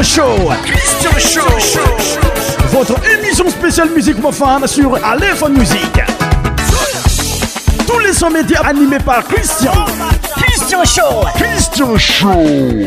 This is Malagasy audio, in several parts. Christian Show. Christian Show. Votre émission spéciale musique mofane sur Aléphone Musique. Tous les sons médias animés par Christian. Christian Show. Christian Show.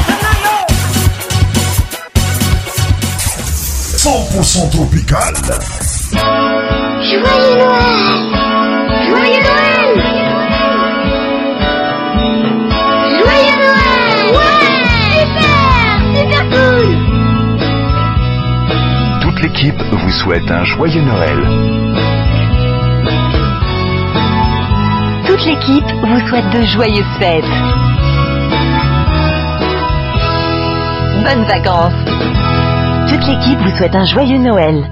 100% tropical. Joyeux Noël Joyeux Noël Joyeux Noël Super Toute l'équipe vous souhaite un joyeux Noël. Toute l'équipe vous souhaite de joyeuses fêtes. Bonnes vacances l'équipe vous souhaite un joyeux Noël.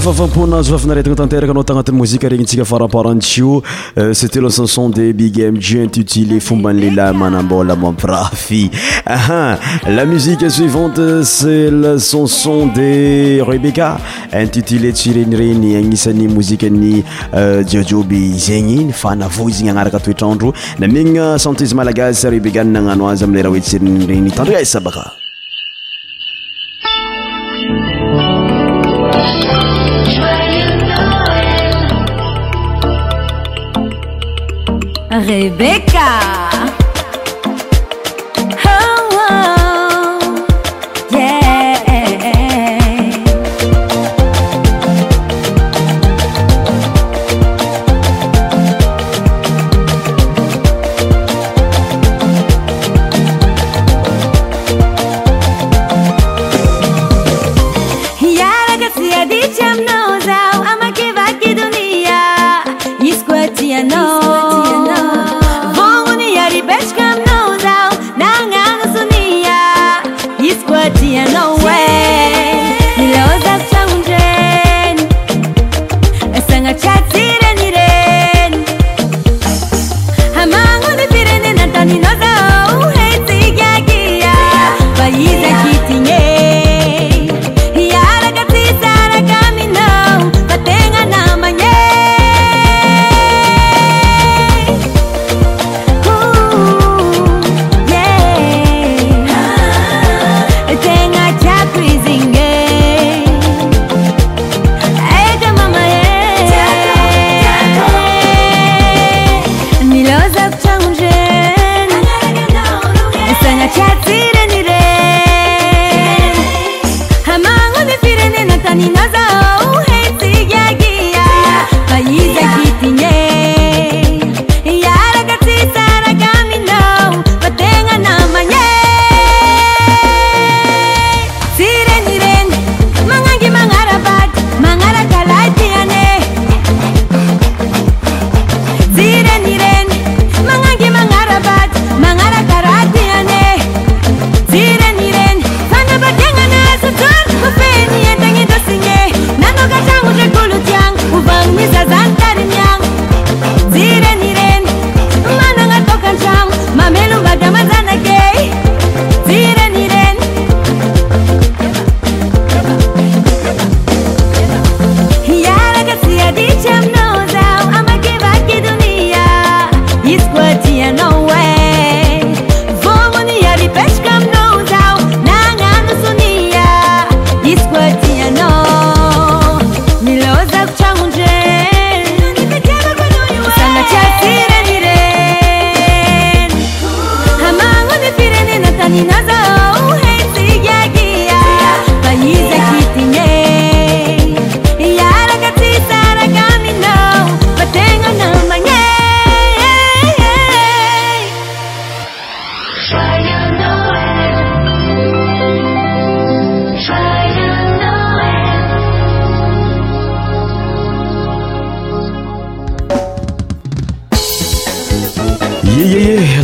faafaponazyfafinaretana tanteraka nao tanat'ymoziaregny tsikafarapartio euh, cet lchanson de bigmg intutulé fomba nlela manambolamampirafy h ah, ah, la musiqe suivante ce lachanson de rebeca intutilé tsirenireny anisan'ny moziany jiojioby euh, zegny iny fa nav izy ny anaraka toetraandro naminasenty malagas rebeca nananoazy amle raha oe sireirenytadri sabaka Rebecca.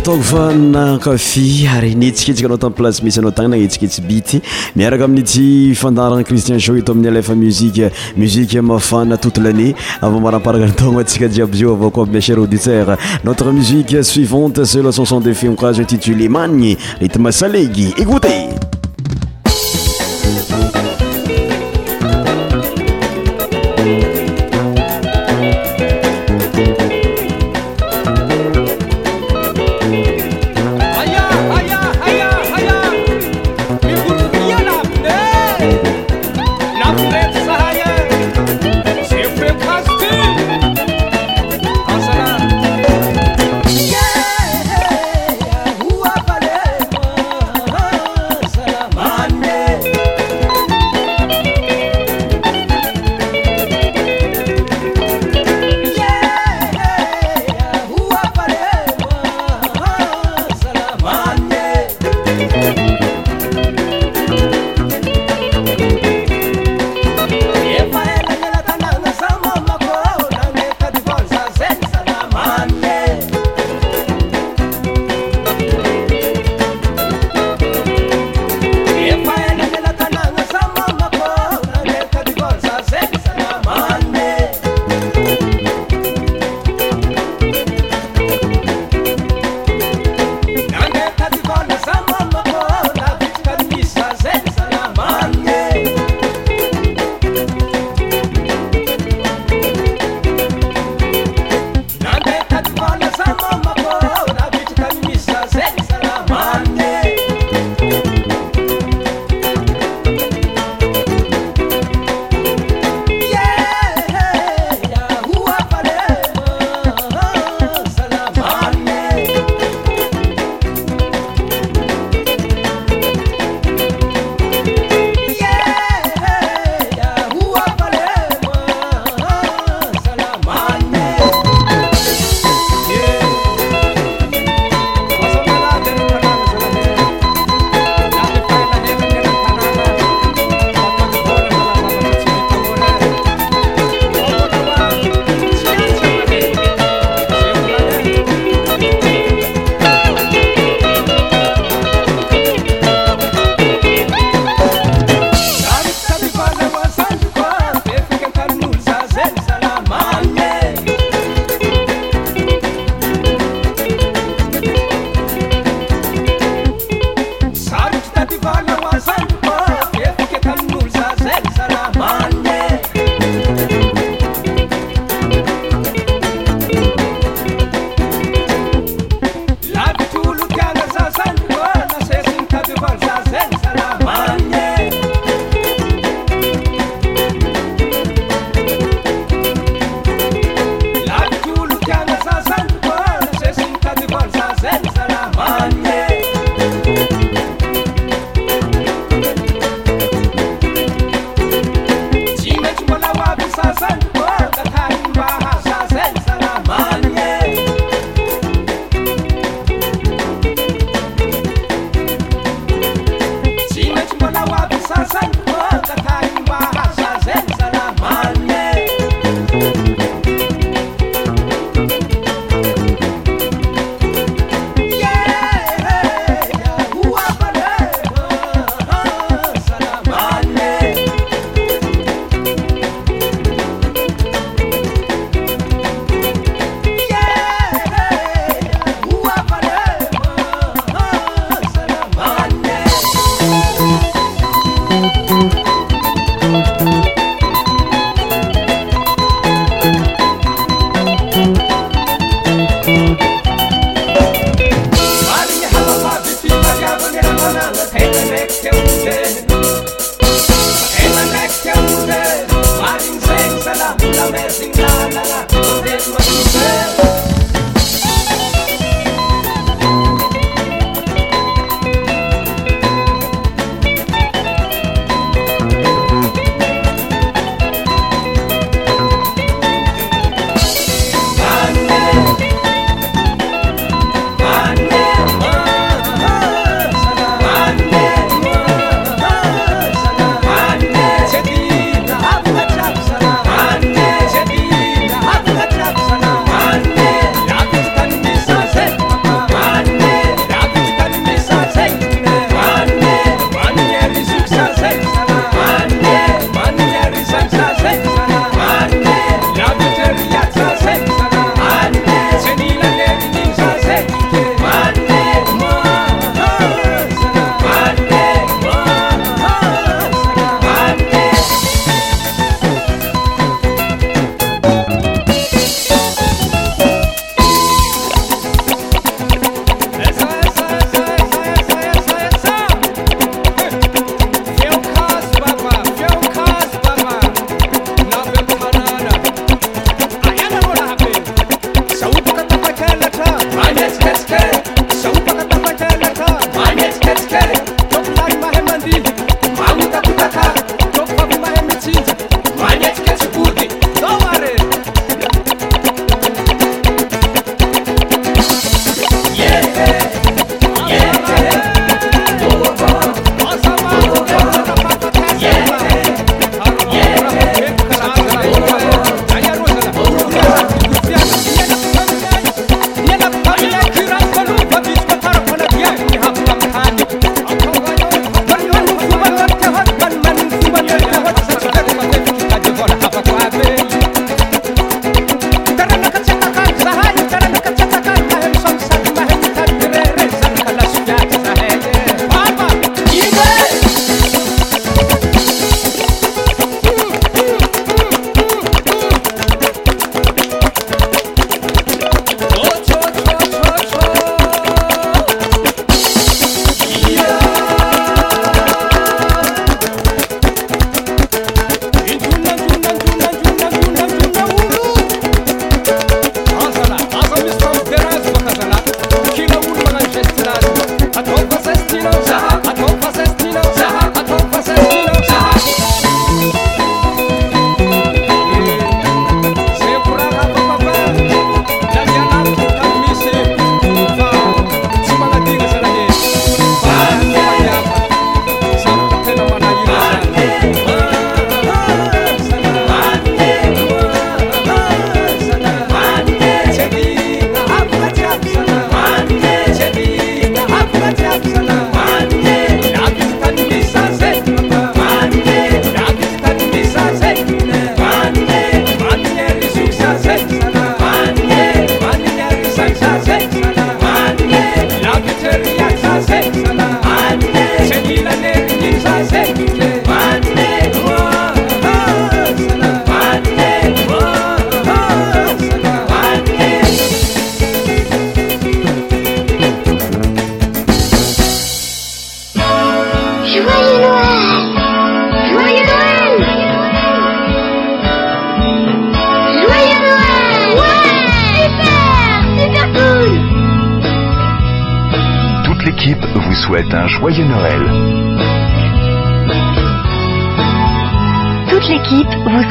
kofana kafy ary netsiketsika anao tan placy misy anao tagna nagny etsiketsy bety miaraka amin' ty fandarana cristien shou eto amin'ny alaefa muzike muzike mafana toute lannée avao maramparaka ny togna antsika jiaby zio avao koaby ma cher auditeur notre musiqe suivante seul cencen d fim kazintitulé magnigny retmasalegy écotee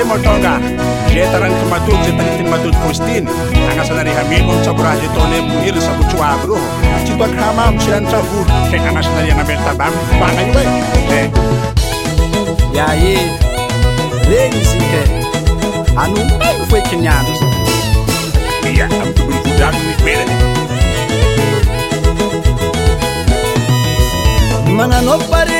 Emo tonga ze taranaka matoky ze tanety matoky posy tiny agnasanare sa mitsaboraha ze ne ambohery sa aby roho tsy toaky hamamo tsy ranotsavoro ke agnasanare anamelo tabamy fana ke anomeno foeky ny Anu zany ia amy Ang tubuh ny Mananopari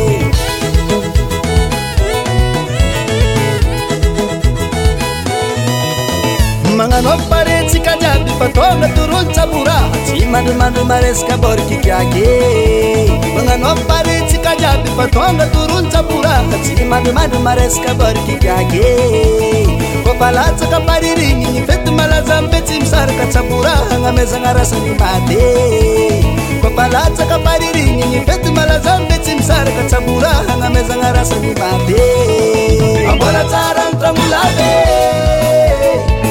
kkikannyyaaza sy katsbrhnamzana raanyaaza s akatsbrhnamzaa rasaasrtra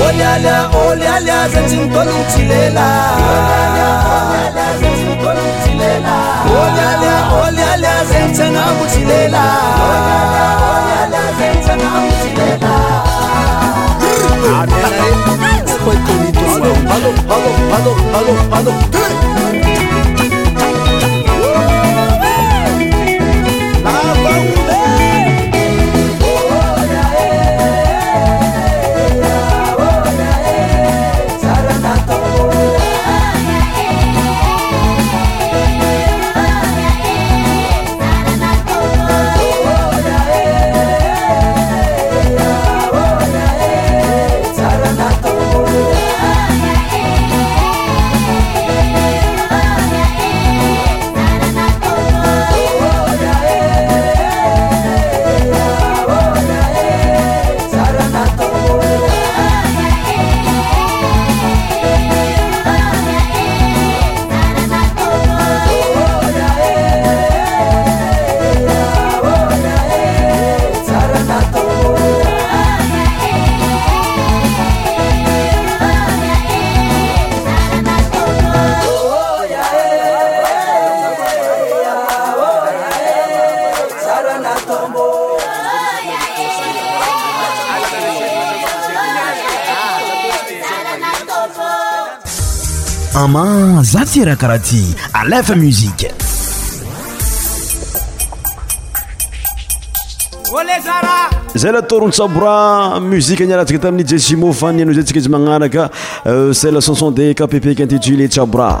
un chilela zezintolo a olala olala zenzenga kutilela Palo, palo, palo, palo, palo, palo. za e ty rahakaraha ty alefa muzike zay latorony tsabra muzike niaratsika tamin'ny jesimo fany anao zay tsika izy magnaraka euh, c'et la chanson de kppq intitulé tsabra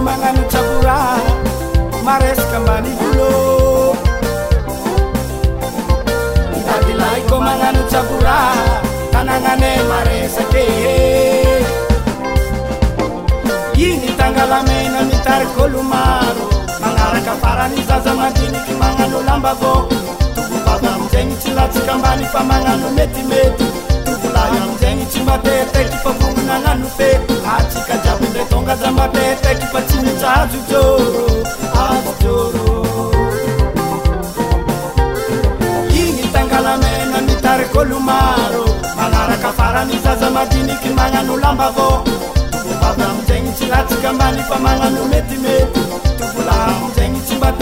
manano tsaboraha maresaka ambany volo lavilaiko magnano tsaboraha tananane maresaka ehe iny tangalamena mitarikolo maro manaraka farany zaza makiniky magnano lamba vo toobanzagny tsylatsaka ambany fa magnano metimety sya trfa vonananao e atkada ongamatrfa tsylanatkor aaraka faranyzazamainiky mananolamba vô mzegny tsy latikambany fa manano meimety tolazegny tsyma t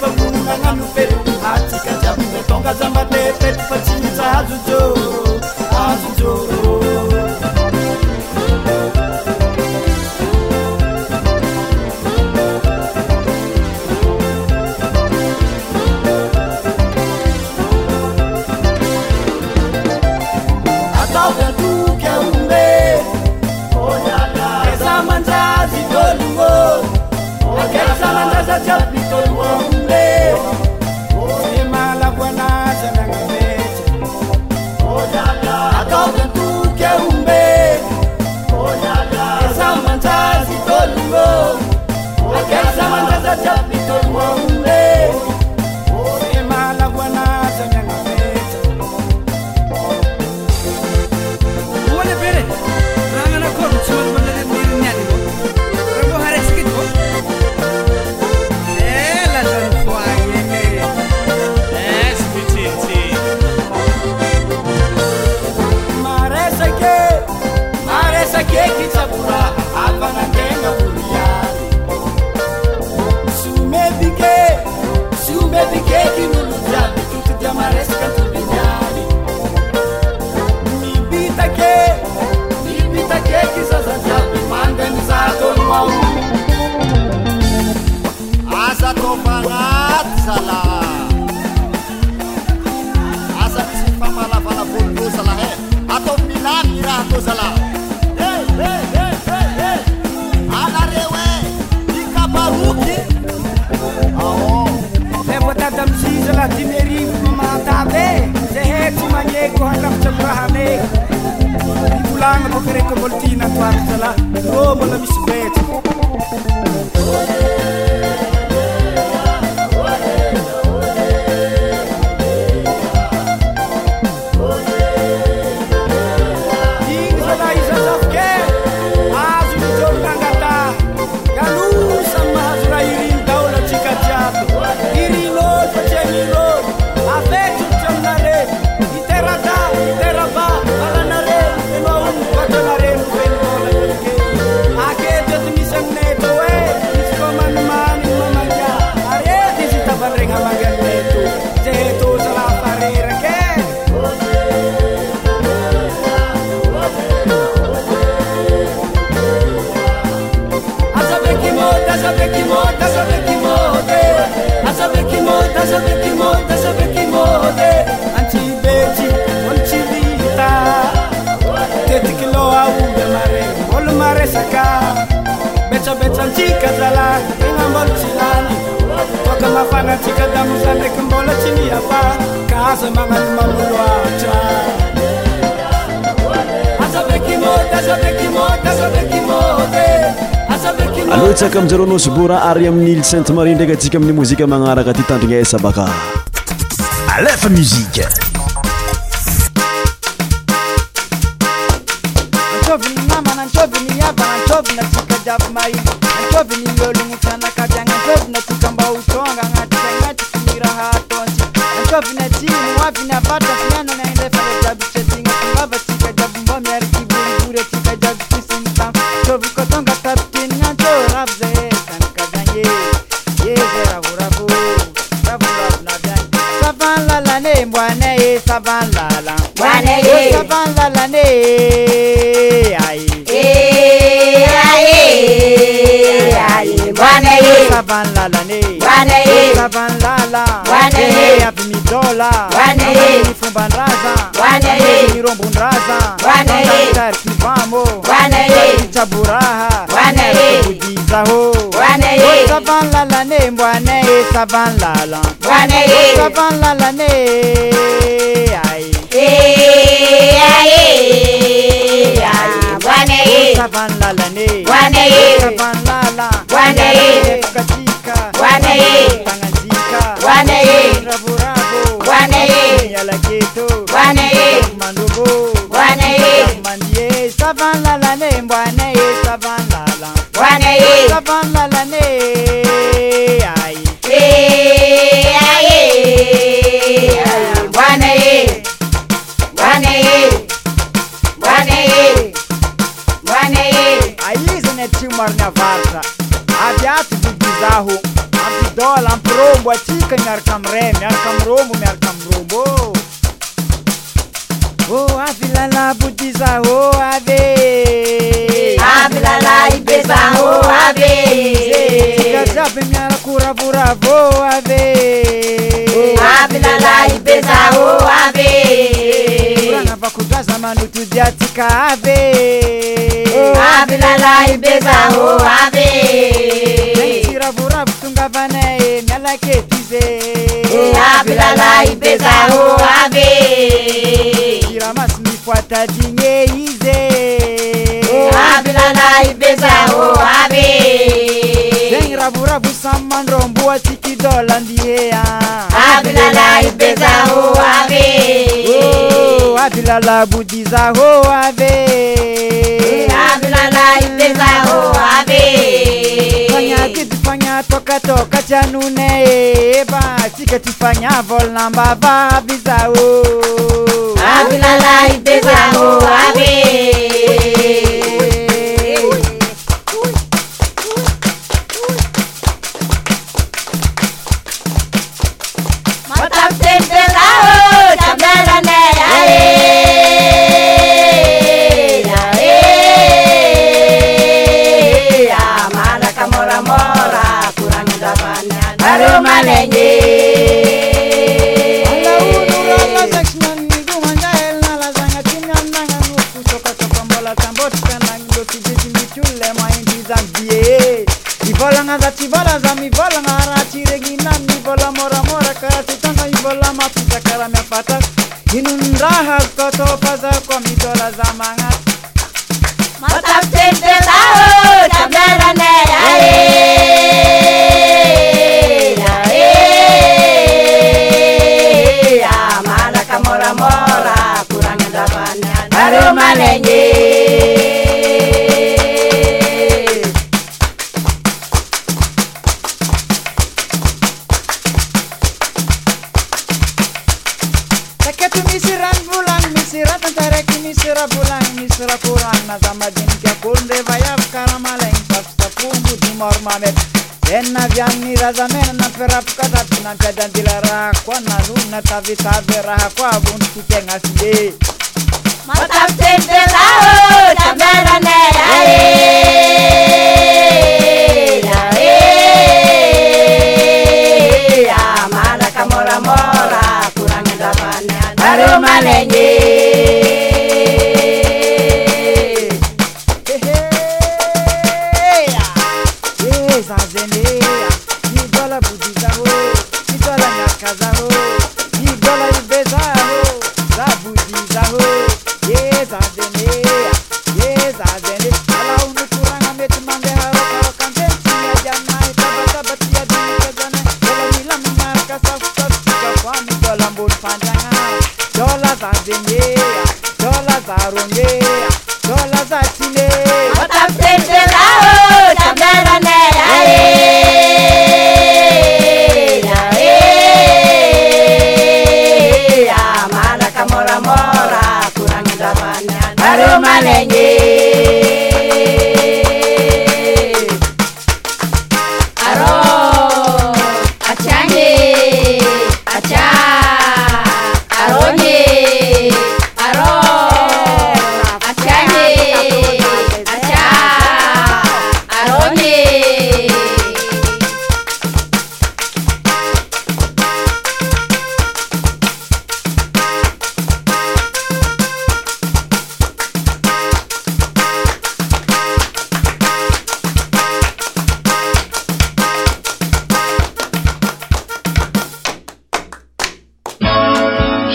fa vonnanao e atsikaadangaaatfa tsy aza tao magnaty al aza misy mfamalaalavoloaa h eh. ata milaniny raha vozala ala re e eh. ikapanoky oh. ambotadymiszala timerivo matabe zehety maneko halamitsy amrahane i bulanga bokereko bol tinauaktala rombola oh, mis bete tiaalotsaka amizaronaosybora ary amin'nyil caint mari ndraiky atsika amin'ny mozika magnaraka ty tandriny esabaka vyako vinajii mwa vinapata Kirombo ndaza Bwana ye Kivamo Bwana ye Chaburaha Bwana ye Kujizaho Bwana ye Savan lala ne Bwana ye Savan lala Bwana ye Savan lala ne Ai Eh ai Bwana ye Savan lala ne Bwana ye Savan lala Bwana ye Katika Bwana ye Tanganyika Bwana ye Rabu rabu Bwana ye Nyala kitu Bwana ye Mandu aizana ati mariny avarta aviato digizaho azidola amprombo atika miarkamre miarkamrobo miarkamrombo oh avilala budiza o oh, ave avilala ipesa o oh, ave tikazabe miala kuravuravo oh, ave avilala ipesa o oh, ave urana vakudaza manutudia tika ave avilala ipesa o oh, ave Hey, happy la la, ipesa, oh, happy. kufuata dini hize oh, abila na ibeza o oh, abe Zeng rabu rabu saman rombu wa chiki dola ndiye abila na ibeza o abe abila la budiza o abe abila na ibeza o abe tokatoka tianone eeba sika tifagna vol nambava abisaô abilalaibeaave I'm matar essa cara, minha pata. E nisy rakoranna za madinika akolonrevaiava karaha malaigny fasitakonodny maro mamaa annavy aniny zazamenanapiarapaka tato nampiadra andela raha koa nanonona tavitab raha ko von tytagna syleaaa malaka moamoa koranaaa aan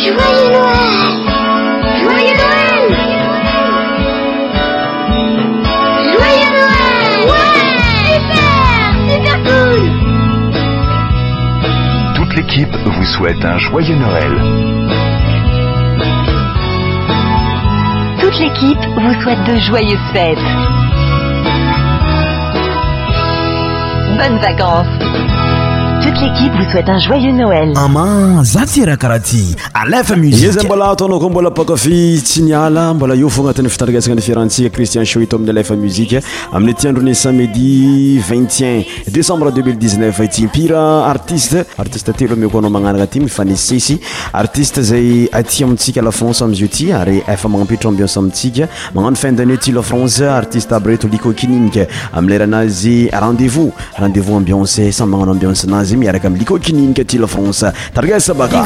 Joyeux Noël Joyeux Noël Joyeux Noël Ouais Super Super cool Toute l'équipe vous souhaite un joyeux Noël. Toute l'équipe vous souhaite de joyeuses fêtes. Bonnes vacances ay ahkaraha ty aa zay mbola atnao ko mbola kasynamoa na'ynatsaayany samii écembre 209 ракомликокинини ка тило фронса таргеса бока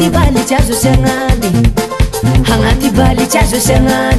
terôyvyanaty valy syazôsy agnay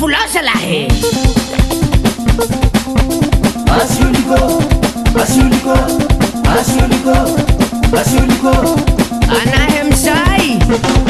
फुलासला आहे And I am shy.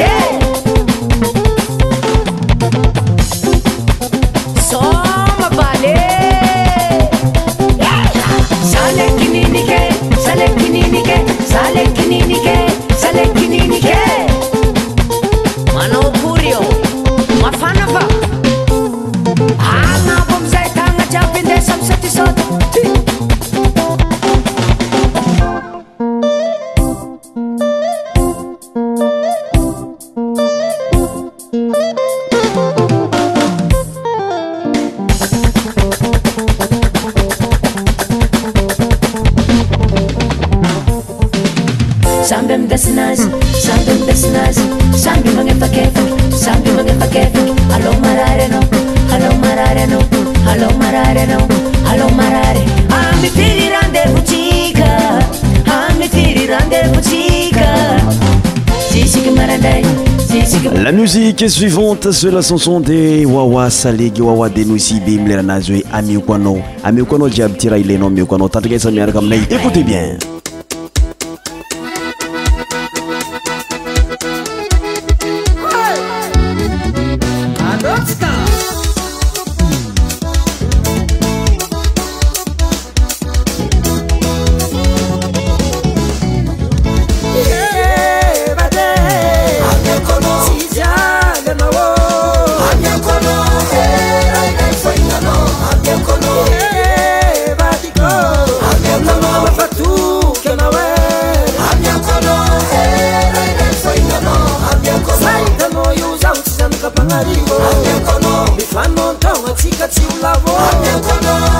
suivante ceuxt la chanson de wawa salégi wawa denousi b mi lelanazo amio kuano amio kano djabtirayleinoo mio kanoo tato gay samiar kam nay écoutéz bien nmyfanontrao atsika tsi olavaa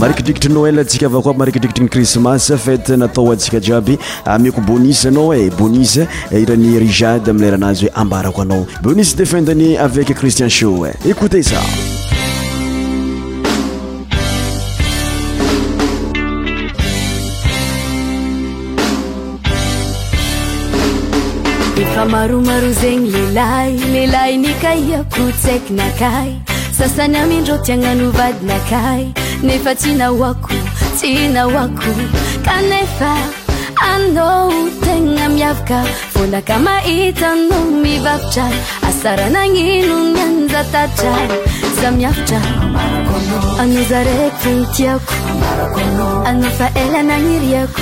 marikidrikitrei noel atsika ava ko aby marikidrikiti ny krismas faty natao antsika jiaby amako bonise anao e bonise e, iran'ny rijady amilayrahanazy hoe ambarako anao bonise defindeny avec christian showe écoute sa efa maromaro zegny lela lela nikaiakosaik nakay sasany amindro ti ananovadynakay nefa tsy na hoako tsyna hoako kanefa anao tena miavaka vonaka mahita nao mivavitra asarananino ny anza tatra za miavitra anao zaraky fonotiako anao fa elananiryako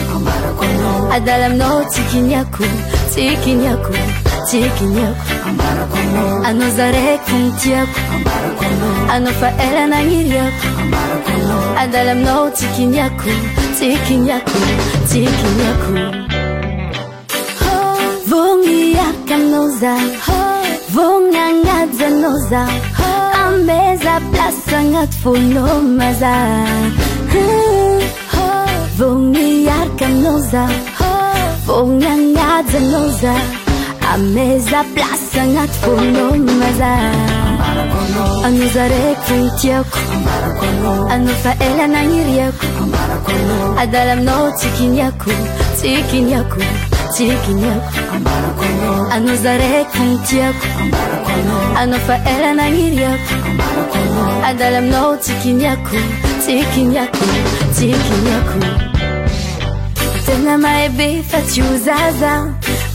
adala aminao tsikini ako tsikyni ako kyyako anozarakyntiako ano faelananeriako adala mina tykiniako tykakotkakovôaa iôavôaaeapaagay fôoavônaivô amezaplasagnaty fônôny mazaanozarakaitiako anofa elananiriako adalamina tykinyakotykakotkakoanozarakaitiako anofa elananiriako adalamina tsykinakokakoako tenamaevefatiozaza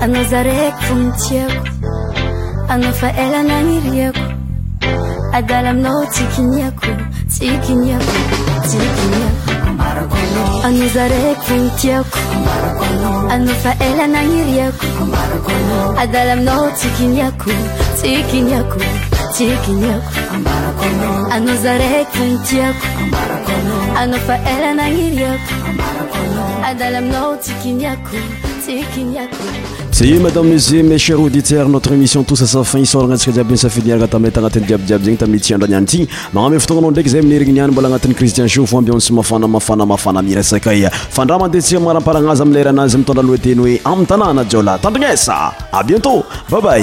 Ano zareko funtieko Ano faela nanirieko Adalam no tikinyeko Tikinyeko Tikinyeko Ano zareko funtieko Ano faela nanirieko Adalam no nyaku. Tikinyeko Tikinyeko Ano zareko funtieko Ano faela nanirieko Adalam no tiki nyaku. saye madame monsieur mecher auditeur notre émission tous asa fin isoragna ntsika jiaby ny safidiniaraka taminayt anatin'ny jiabyjiaby zegny tamii tsy andraniantigny magname fotonanao ndraiky zay minerigny niany mbola agnatin'ny cristian sha fo ambion tsy mafana mafana mafana mira sakaya fa andraha mandehatsika magnaramparagna azy ami leranazy mitondra alohateny hoe ami'y tagnàna jola tandrignesa a bientôt babay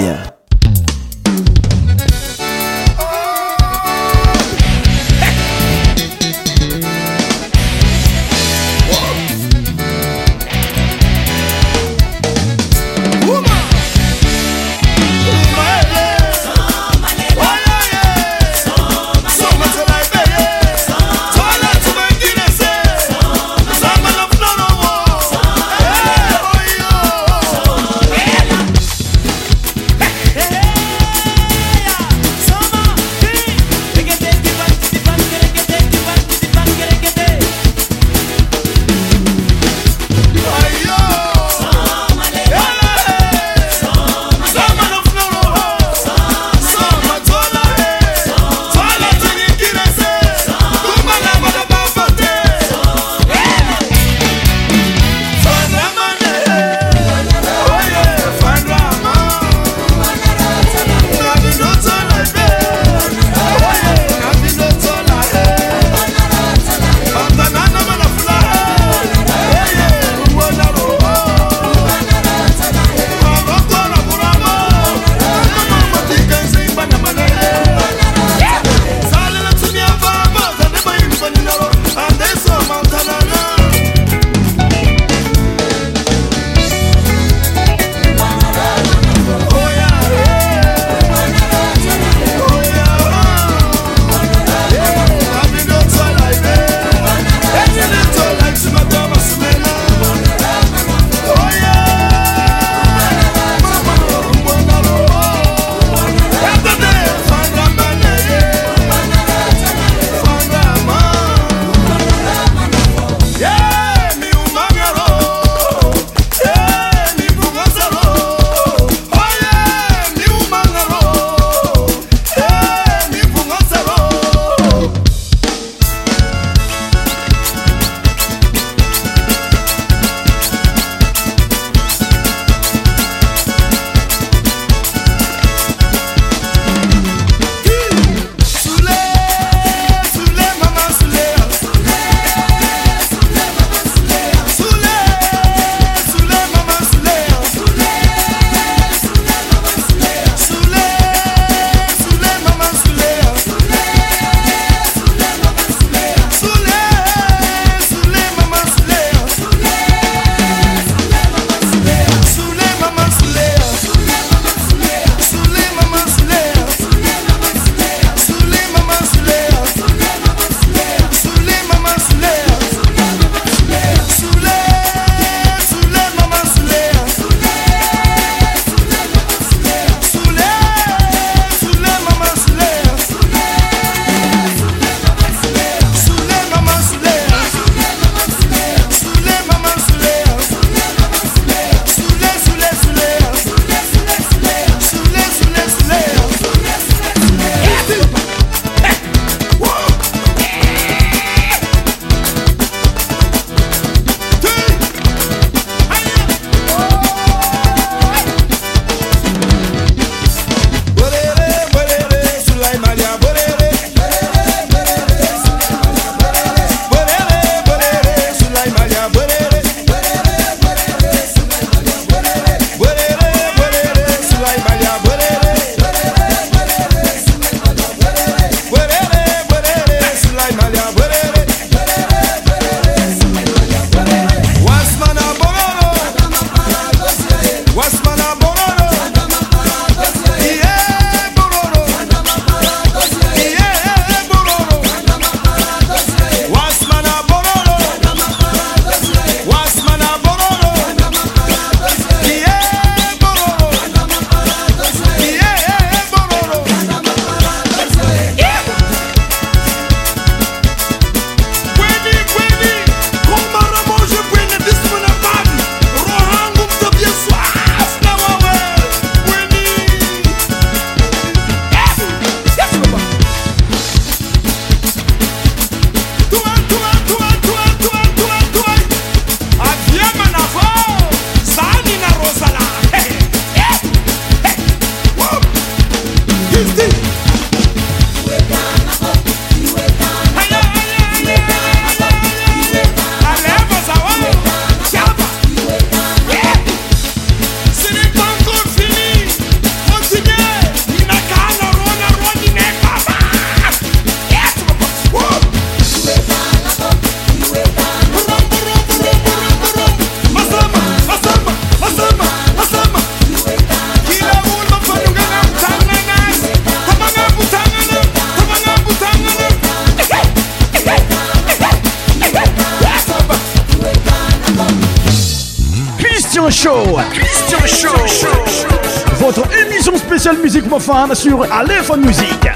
sur Aléphone Music,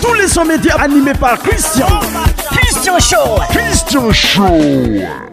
Tous les sons médias animés par Christian. Christian Show. Christian Show.